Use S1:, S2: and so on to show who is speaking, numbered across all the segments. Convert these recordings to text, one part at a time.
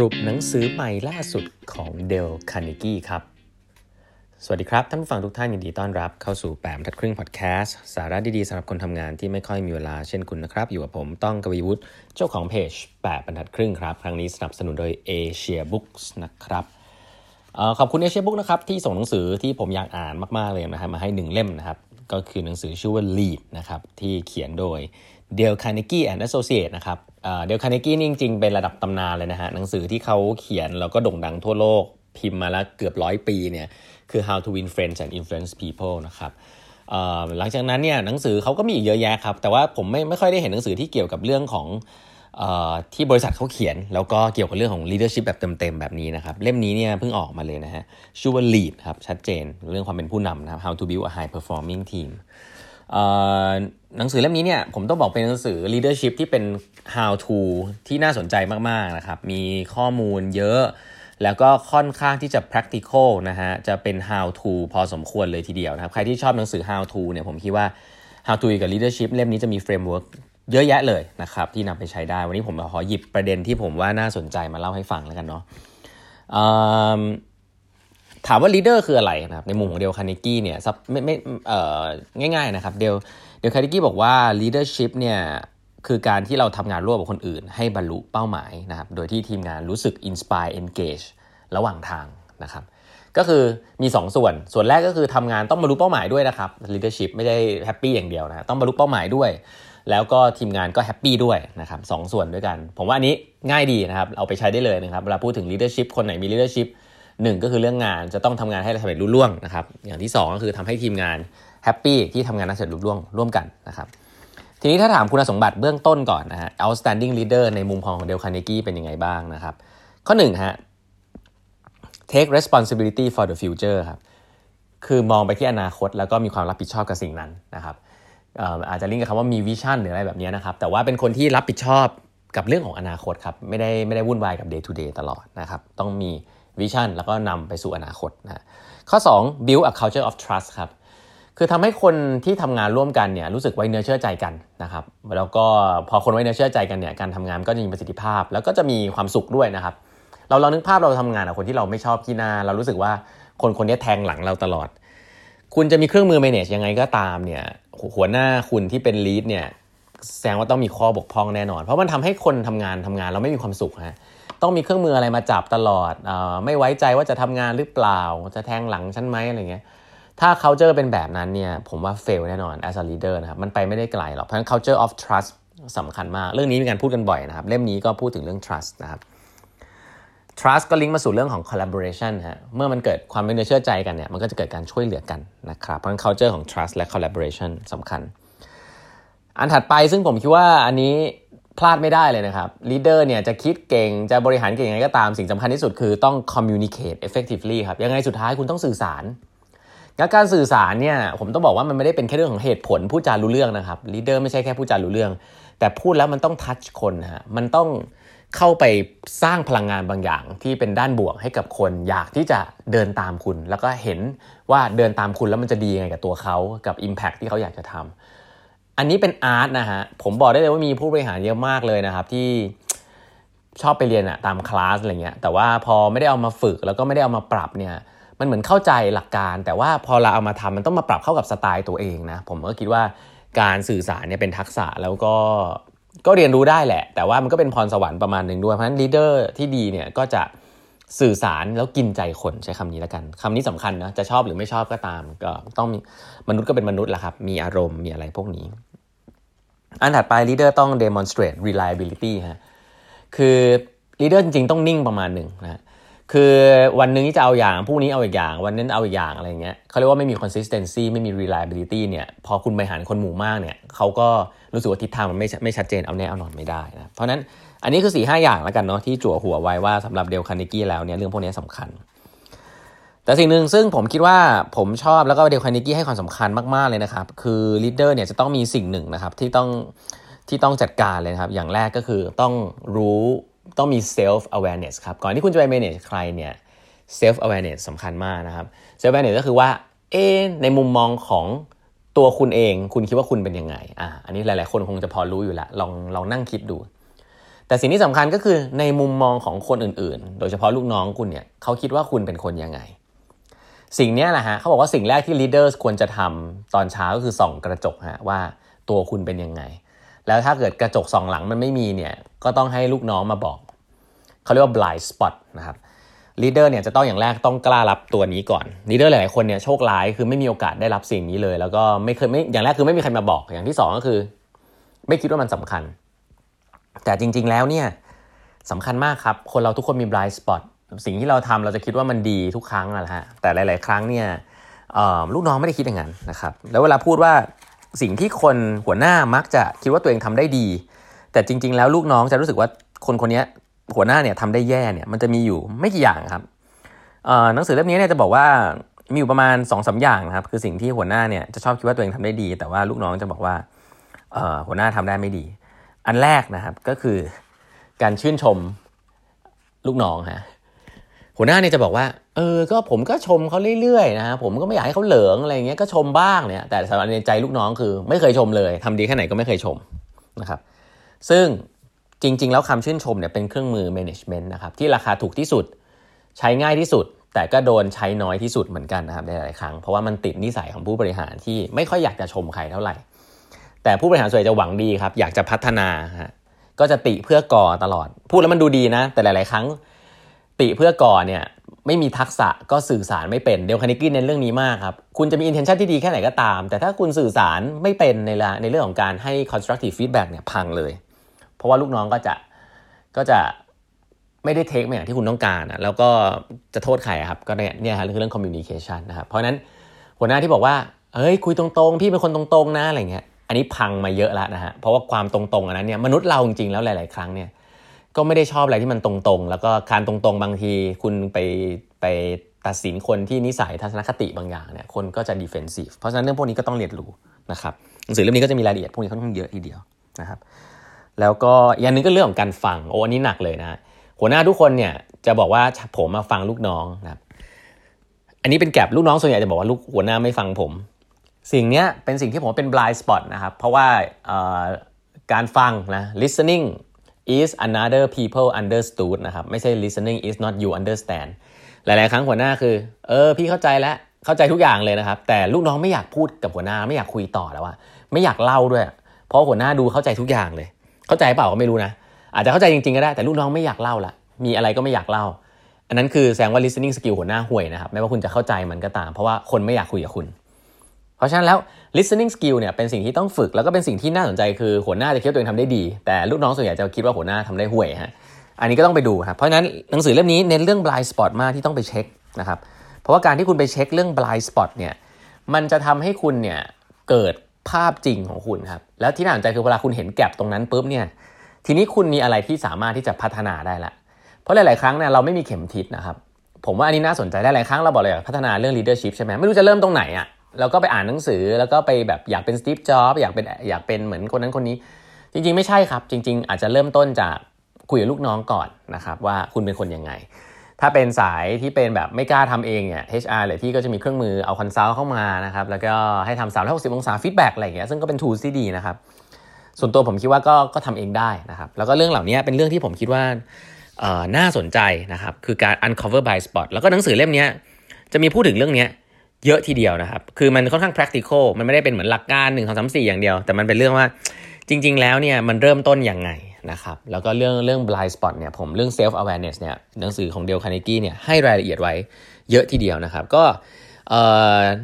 S1: สรุปหนังสือใหม่ล่าสุดของ Dale Carnegie ครับ สวัสดีครับ ท่านผู้ฟังทุกท่านยินดีต้อนรับเข้าสู่แปดบรรทัดครึ่งพอดแคสต์สาระดีๆสำหรับคนทำงานที่ไม่ค่อยมีเวลาเช่นคุณนะครับ อยู่กับผมต้องกวีวุฒิเจ้าของเพจแปดบรรทัดครึ่งครับ ครั้งนี้สนับสนุนโดย Asia Books นะครับขอบคุณ Asia Books นะครับที่ส่งหนังสือที่ผมอยากอ่านมากๆเลยนะครับมาให้หนึ่งเล่มนะครับก็คือหนังสือชื่อว่า Lead นะครับที่เขียนโดย Dale Carnegie and Associates นะครับ Dale Carnegie นี่จริงๆ เป็นระดับตำนานเลยนะฮะหนังสือที่เขาเขียนแล้วก็โด่งดังทั่วโลกพิมพ์มาแล้วเกือบร้อยปีเนี่ยคือ How to Win Friends and Influence People นะครับหลังจากนั้นเนี่ยหนังสือเขาก็มีอีกเยอะแยะครับ แต่ว่าผมไม่ไม่ค่อยได้เห็นหนังสือที่เกี่ยวกับเรื่องของที่บริษัทเขาเขียน แล้วก็เกี่ยวกับเรื่องของ leadership แบบเต็มๆ แบบนี้นะครับ เล่มนี้เนี่ยเพิ่งออกมาเลยนะฮะชื่อว่า lead ครับ ชัดเจนเรื่องความเป็นผู้นำนะครับ how to build a high performing team หนังสือเล่มนี้เนี่ยผมต้องบอกเป็นหนังสือ leadership ที่เป็น how to ที่น่าสนใจมากๆนะครับ มีข้อมูลเยอะ แล้วก็ค่อนข้างที่จะ practical นะฮะ จะเป็น how to พอสมควรเลยทีเดียวนะครับ ใครที่ชอบหนังสือ how to เนี่ยผมคิดว่า how to กับ leadership เล่มนี้จะมี framework เยอะแยะเลยนะครับ ที่นำไปใช้ได้ วันนี้ผมขอหยิบประเด็นที่ผมว่าน่าสนใจมาเล่าให้ฟังแล้วกันเนาะ ถามว่า leader คืออะไรนะครับในมุมของเดลคาร์เนกี้เนี่ยไม่ไม่เอ่อง่ายๆนะครับ Dale Dale Carnegie บอกว่า leadership เนี่ยคือการที่เราทำงานร่วมกับคนอื่น ให้บรรลุเป้าหมายนะครับโดยที่ทีมงานรู้สึก inspire engage ระหว่างทางนะครับก็คือมี2ส่วน ส่วนแรกก็คือทำงานต้องบรรลุเป้าหมายด้วยนะครับ leadership ไม่ได้ happy อย่างเดียวนะ ต้องบรรลุเป้าหมายด้วย แล้วก็ทีมงานก็ happy ด้วยนะครับสองส่วนด้วยกัน ผมว่าอันนี้ง่ายดีนะครับ เอาไปใช้ได้เลยนะครับ เวลาพูดถึง leadership คนไหนมี leadership หนึ่งก็คือเรื่องงานจะต้องทำงานให้สำเร็จลุล่วงนะครับ อย่างที่ 2 ก็คือทำให้ทีมงาน happy ที่ทำงานนั้นเสร็จลุล่วงร่วมกันนะครับ ทีนี้ถ้าถามคุณสมบัติเบื้องต้นก่อนนะฮะ outstanding leader ในมุมของ Dale Carnegie เป็นยังไงบ้างนะครับ ข้อ1ฮะ take responsibility for the future ครับคือมองไปที่อนาคตแล้วก็มีความรับผิดชอบกับสิ่งนั้นนะครับอาจจะลิงก์กับคำว่ามี vision หรืออะไรแบบนี้นะครับ แต่ว่าเป็นคนที่รับผิดชอบกับเรื่องของอนาคตครับ ไม่ได้ไม่ได้วุ่นวายกับ day to day ตลอดนะครับ ต้องมี วิชั่นแล้วก็นำไปสู่อนาคตนะข้อ 2 build a culture of trust ครับคือทำให้คนที่ทำงานร่วมกันเนี่ยรู้สึกไว้เนื้อเชื่อใจกันนะครับแล้วก็พอคนไว้เนื้อเชื่อใจกันเนี่ยการทำงานก็จะมีประสิทธิภาพ แล้วก็จะมีความสุขด้วยนะครับเราเรานึกภาพเราทำงานกับคนที่เราไม่ชอบที่หน้า เรารู้สึกว่าคนคนนี้แทงหลังเราตลอด คุณจะมีเครื่องมือ manage ยังไงก็ตามเนี่ยหัวหน้าคุณที่เป็น lead เนี่ยแสดงว่าต้องมีข้อบกพร่องแน่นอน เพราะมันทำให้คนทำงานทำงานเราไม่มีความสุขฮะ ต้องมีเครื่องมืออะไรมาจับตลอดอไม่ไว้ใจว่าจะทำงานหรือเปล่า จะแทงหลังฉันไหมอะไรเงี้ย ถ้า culture เป็นแบบนั้นเนี่ย ผมว่า fail แน่นอน as a leader นะครับ มันไปไม่ได้ไกลหรอก เพราะฉะนั้น culture of trust สำคัญมาก เรื่องนี้มีการพูดกันบ่อยนะครับ เล่มนี้ก็พูดถึงเรื่อง trust นะครับ trust ก็ลิงก์มาสู่เรื่องของ collaboration ฮะ เมื่อมันเกิดความไม่เนื้อเชื่อใจกันเนี่ย มันก็จะเกิดการช่วยเหลือกันนะครับ เพราะฉะนั้น culture ของ trust และ collaboration สำคัญ อันถัดไปซึ่งผมคิดว่าอันนี้ พลาดไม่ได้เลยนะครับลีดเดอร์เนี่ยจะคิดเก่งจะบริหารเก่งยังไงก็ตามสิ่งสำคัญที่สุดคือต้อง communicate effectively ครับยังไงสุดท้ายคุณต้องสื่อสารการสื่อสารเนี่ยผมต้องบอกว่ามันไม่ได้เป็นแค่เรื่องของเหตุผลพูดจารู้เรื่องนะครับลีดเดอร์ไม่ใช่แค่พูดจารู้เรื่อง แต่พูดแล้วมันต้องทัชคนฮะมันต้องเข้าไปสร้างพลังงานบางอย่างที่เป็นด้านบวกให้กับคน อยากที่จะเดินตามคุณ แล้วก็เห็นว่าเดินตามคุณแล้วมันจะดียังไงกับตัวเขากับ Impact ที่เขาอยากจะทำ อันนี้เป็น art นะฮะ ผมบอกได้เลยว่ามีผู้บริหารเยอะมากเลยนะครับ ที่ชอบไปเรียนอะตามคลาสอะไรเงี้ย แต่ว่าพอไม่ได้เอามาฝึกแล้วก็ไม่ได้เอามาปรับเนี่ย มันเหมือนเข้าใจหลักการ แต่ว่าพอเราเอามาทำมันต้องมาปรับเข้ากับสไตล์ตัวเองนะ ผมก็คิดว่าการสื่อสารเนี่ยเป็นทักษะแล้วก็ก็เรียนรู้ได้แหละ แต่ว่ามันก็เป็นพรสวรรค์ประมาณหนึ่งด้วย เพราะฉะนั้น leader ที่ดีเนี่ยก็จะสื่อสารแล้วกินใจคนใช้คำนี้แล้วกันคำนี้สำคัญนะจะชอบหรือไม่ชอบก็ตาม ก็ต้องมนุษย์ก็เป็นมนุษย์แหละครับ มีอารมณ์มีอะไรพวกนี้ อันถัดไป leader ต้อง demonstrate reliability ฮะคือ leader จริงๆ ต้องนิ่งประมาณหนึ่งนะคือวันนึงที่จะเอาอย่างพรุ่งนี้เอาอีกอย่าง วันนั้นเอาอีกอย่างอะไรเงี้ยเขาเรียกว่าไม่มี consistency ไม่มี reliability เนี่ยพอคุณบริหารคนหมู่มากเนี่ยเขาก็รู้สึกว่าทิศทางมันไม่ไม่ชัดเจนเอาแน่เอานอนไม่ได้นะเพราะนั้นอันนี้คือสี่ห้าอย่างแล้วกันเนาะที่จั่วหัวไว้ว่าสำหรับเดลคาร์เนกี้แล้วเนี่ยเรื่องพวกนี้สำคัญ แต่สิ่งหนึ่งซึ่งผมคิดว่าผมชอบแล้วก็เดลคาร์เนกี้ให้ความสำคัญมาก ๆ เลยนะครับ คือ leader เนี่ยจะต้องมีสิ่งหนึ่งนะครับที่ต้องที่ต้องจัดการเลยครับ อย่างแรกก็คือต้องรู้ต้องมี self awareness ครับ ก่อนที่คุณจะไป manage ใครเนี่ย self awareness สำคัญมากนะครับ self awareness ก็คือว่าเอในมุมมองของตัวคุณเอง คุณคิดว่าคุณเป็นยังไงอะอันนี้หลาย ๆ คนคงจะพอรู้อยู่แล้วลองลองนั่งคิดดู แต่สิ่งที่สำคัญก็คือในมุมมองของคนอื่น ๆ โดยเฉพาะลูกน้องคุณเนี่ยเขาคิดว่าคุณเป็นคนยังไง สิ่งนี้แหละฮะเขาบอกว่าสิ่งแรกที่ leaders ควรจะทำตอนเช้าก็คือส่องกระจกฮะว่าตัวคุณเป็นยังไง แล้วถ้าเกิดกระจกส่องหลังมันไม่มีเนี่ยก็ต้องให้ลูกน้องมาบอก เขาเรียกว่า blind spot นะครับ leader เนี่ยจะต้องอย่างแรกต้องกล้ารับตัวนี้ก่อน leader หลายๆคนเนี่ยโชคร้ายคือไม่มีโอกาสได้รับสิ่งนี้เลย แล้วก็ไม่เคยไม่อย่างแรกคือไม่มีใครมาบอกอย่างที่ 2 ก็คือ ไม่คิดว่ามันสำคัญ แต่จริงๆแล้วเนี่ยสำคัญมากครับ คนเราทุกคนมี blind spot สิ่งที่เราทำเราจะคิดว่ามันดีทุกครั้งนะฮะแต่หลาย ๆ ครั้งเนี่ยลูกน้องไม่ได้คิดอย่างนั้นนะครับแล้วเวลาพูดว่าสิ่งที่คนหัวหน้ามักจะคิดว่าตัวเองทำได้ดี แต่จริง ๆ แล้วลูกน้องจะรู้สึกว่าคนคนนี้หัวหน้าเนี่ยทำได้แย่เนี่ยมันจะมีอยู่ไม่กี่อย่างครับหนังสือเล่มนี้เนี่ยจะบอกว่ามีอยู่ประมาณ2อสอย่างนะครับคือสิ่งที่หัวหน้าเนี่ยจะชอบคิดว่าตัวเองทำได้ดี แต่ว่าลูกน้องจะบอกว่าหัวหน้าทำได้ไม่ดี อันแรกนะครับก็คือการชื่นชมลูกน้องฮะ หัวหน้าเนี่ยจะบอกว่า เออ ก็ผมก็ชมเขาเรื่อยๆนะฮะผมก็ไม่อยากให้เขาเหลิงอะไรเงี้ย ก็ชมบ้างเนี่ย แต่สำหรับในใจลูกน้องคือ ไม่เคยชมเลยทำดีแค่ไหนก็ไม่เคยชมนะครับ ซึ่งจริง ๆ แล้วคำชื่นชมเนี่ยเป็นเครื่องมือ management นะครับที่ราคาถูกที่สุด ใช้ง่ายที่สุด แต่ก็โดนใช้น้อยที่สุดเหมือนกันนะครับในหลายครั้ง เพราะว่ามันติดนิสัยของผู้บริหารที่ไม่ค่อยอยากจะชมใครเท่าไหร่ แต่ผู้บริหารส่วนใหญ่จะหวังดีครับ อยากจะพัฒนาฮะก็จะติเพื่อก่อตลอด พูดแล้วมันดูดีนะ แต่หลาย ๆ ครั้ง ติเพื่อก่อเนี่ยไม่มีทักษะก็สื่อสารไม่เป็นเดลคานิกี้เน้นเรื่องนี้มากครับ คุณจะมี intention ที่ดีแค่ไหนก็ตาม แต่ถ้าคุณสื่อสารไม่เป็นในในเรื่องของการให้ constructive feedback เนี่ยพังเลย เพราะว่าลูกน้องก็จะก็จะไม่ได้เทคมาอย่างที่คุณต้องการนะแล้วก็จะโทษใครครับก็เนี่ยเนี่ยครับคือเรื่อง communication นะครับเพราะนั้นหัวหน้าที่บอกว่าเฮ้ยคุยตรงๆ พี่เป็นคนตรงๆนะอะไรเงี้ยอันนี้พังมาเยอะแล้วนะฮะเพราะว่าความตรงๆอันนั้นเนี่ยมนุษย์เราจริงๆแล้วหลาย ๆ ครั้งเนี่ย ก็ไม่ได้ชอบอะไรที่มันตรงๆ แล้วก็การตรงๆ บางทีคุณไปไปตัดสินคนที่นิสัยทัศนคติบางอย่างเนี่ยคนก็จะ defensive เพราะฉะนั้นเรื่องพวกนี้ก็ต้องเรียนรู้นะครับหนังสือเล่มนี้ก็จะมีรายละเอียดพวกนี้ค่อนข้างเยอะทีเดียวนะครับแล้วก็อย่างนึงก็เรื่องของการฟังโอ้อันนี้หนักเลยนะหัวหน้าทุกคนเนี่ยจะบอกว่าผมมาฟังลูกน้องนะครับอันนี้เป็นแกลบลูกน้องส่วนใหญ่จะบอกว่าลูกหัวหน้าไม่ฟังผม สิ่งนี้เป็นสิ่งที่ผมเป็น blind spot นะครับเพราะว่าการฟังนะ listening is another people understood นะครับ ไม่ใช่ listening is not you understand หลาย ๆ ครั้งหัวหน้าคือ เออ พี่เข้าใจแล้ว เข้าใจทุกอย่างเลยนะครับ แต่ลูกน้องไม่อยากพูดกับหัวหน้า ไม่อยากคุยต่อแล้วว่าไม่อยากเล่าด้วย เพราะหัวหน้าดูเข้าใจทุกอย่างเลย เข้าใจเปล่าก็ไม่รู้นะ อาจจะเข้าใจจริง ๆ ก็ได้ แต่ลูกน้องไม่อยากเล่าละ มีอะไรก็ไม่อยากเล่า อันนั้นคือแสดงว่า listening skill หัวหน้าห่วยนะครับ ไม่ว่าคุณจะเข้าใจมันก็ตาม เพราะว่าคนไม่อยากคุยกับคุณ เพราะฉะนั้นแล้ว listening skill เนี่ยเป็นสิ่งที่ต้องฝึกแล้วก็เป็นสิ่งที่น่าสนใจคือหัวหน้าจะคิดว่าตัวเองทำได้ดี แต่ลูกน้องส่วนใหญ่จะคิดว่าหัวหน้าทำได้ห่วยฮะอันนี้ก็ต้องไปดูครับเพราะฉะนั้นหนังสือเล่มนี้เน้นเรื่อง blind spot มากที่ต้องไปเช็คนะครับเพราะว่าการที่คุณไปเช็คเรื่อง blind spot เนี่ยมันจะทำให้คุณเนี่ยเกิดภาพจริงของคุณครับแล้วที่น่าสนใจคือเวลาคุณเห็น gap ตรงนั้นปุ๊บเนี่ยทีนี้คุณมีอะไรที่สามารถที่จะพัฒนาได้ละเพราะหลาย ๆ ครั้งเนี่ยเราไม่มีเข็มทิศนะครับผมว่าอันนี้น่าสนใจได้หลายครั้งเราบอกเลยพัฒนาเรื่อง leadership ใช่ไหมไม่รู้จะเริ่มตรงไหนอะ่ะ เราก็ไปอ่านหนังสือแล้วก็ไปแบบอยากเป็นสตีฟจ็อบอยากเป็นอยากเป็นเหมือนคนนั้นคนนี้ จริง ๆ ไม่ใช่ครับ จริง ๆ อาจจะเริ่มต้นจากคุยกับลูกน้องก่อนนะครับว่าคุณเป็นคนยังไง ถ้าเป็นสายที่เป็นแบบไม่กล้าทำเองเนี่ย HR หรือที่ก็จะมีเครื่องมือเอา consult เข้ามานะครับแล้วก็ให้ทำสามร้อยหกสิบองศา feedback อะไรอย่างเงี้ยซึ่งก็เป็น tools ที่ดีนะครับส่วนตัวผมคิดว่าก็ก็ทำเองได้นะครับแล้วก็เรื่องเหล่านี้เป็นเรื่องที่ผมคิดว่าน่าสนใจนะครับคือการ uncover blind spot แล้วก็หนังสือเล่มนี้จะมีพูดถึงเรื่องนี้ เยอะทีเดียวนะครับ คือมันค่อนข้าง practical มันไม่ได้เป็นเหมือนหลักการ1 2 3 4 อย่างเดียว แต่มันเป็นเรื่องว่าจริง ๆ แล้วเนี่ยมันเริ่มต้นยังไงนะครับ แล้วก็เรื่องเรื่อง blind spot เนี่ยผมเรื่อง self awareness เนี่ยหนังสือของเดลคาร์เนกี้เนี่ยให้รายละเอียดไว้เยอะทีเดียวนะครับ ก็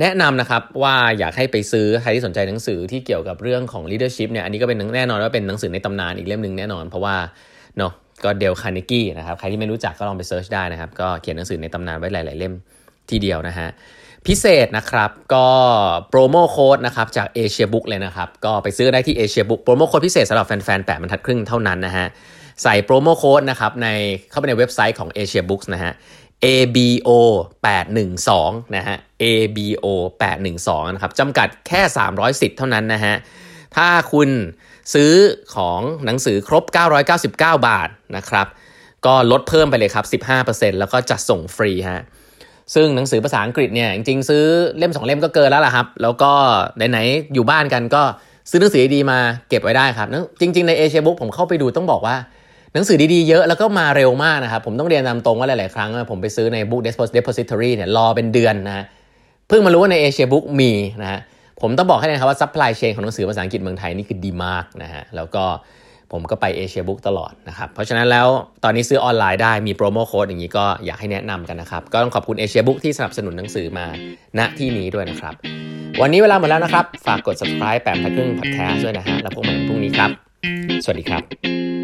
S1: แนะนำนะครับว่าอยากให้ไปซื้อใครที่สนใจหนังสือที่เกี่ยวกับเรื่องของ leadership เนี่ยอันนี้ก็เป็นแน่นอนว่าเป็นหนังสือในตำนานอีกเล่มหนึ่งแน่นอน เพราะว่าเนาะก็เดลคาร์เนกี้นะครับใครที่ไม่รู้จักก็ลองไป search ได้นะครับก็เขียนหนังสือในตำนานไว้หลาย ๆ เล่ม ทีเดียวนะฮะพิเศษนะครับก็ promo code นะครับจาก Asia Books เลยนะครับ ก็ไปซื้อได้ที่ Asia Books promo code พิเศษสำหรับแฟนๆแปดบรรทัดครึ่งเท่านั้นนะฮะใส่ promo code นะครับในเข้าไปในเว็บไซต์ของ Asia Books นะฮะ ABO 812นะฮะ ABO 812นะครับจำกัดแค่ 300สิทธิ์เท่านั้นนะฮะถ้าคุณซื้อของหนังสือครบ 999 บาทนะครับ ก็ลดเพิ่มไปเลยครับ 15%แล้วก็จัดส่งฟรีฮะ ซึ่งหนังสือภาษาอังกฤษเนี่ยจริงๆซื้อเล่ม2เล่มก็เกินแล้วล่ะครับ แล้วก็ไหนๆอยู่บ้านกันก็ซื้อหนังสือดีมาเก็บไว้ได้ครับจริง ๆใน Asia Books ผมเข้าไปดูต้องบอกว่าหนังสือดีๆเยอะแล้วก็มาเร็วมากนะครับ ผมต้องเรียนตามตรงว่าหลายๆครั้ง ผมไปซื้อใน Book Depository เนี่ยรอเป็นเดือนนะเพิ่งมารู้ว่าใน Asia Books มีนะฮะผมต้องบอกให้นะครับว่า supply chain ของหนังสือภาษาอังกฤษเมืองไทยนี่คือดีมากนะฮะแล้วก็ ผมก็ไป Asia Books ตลอดนะครับ เพราะฉะนั้นแล้วตอนนี้ซื้อออนไลน์ได้มี promo code อย่างนี้ก็อยากให้แนะนำกันนะครับ ก็ต้องขอบคุณ Asia Books ที่สนับสนุนหนังสือมาณที่นี้ด้วยนะครับ วันนี้เวลาหมดแล้วนะครับ ฝากกด subscribe แปมทักครึ่ง podcast ด้วยนะฮะแล้วพบกันพรุ่งนี้ครับ สวัสดีครับ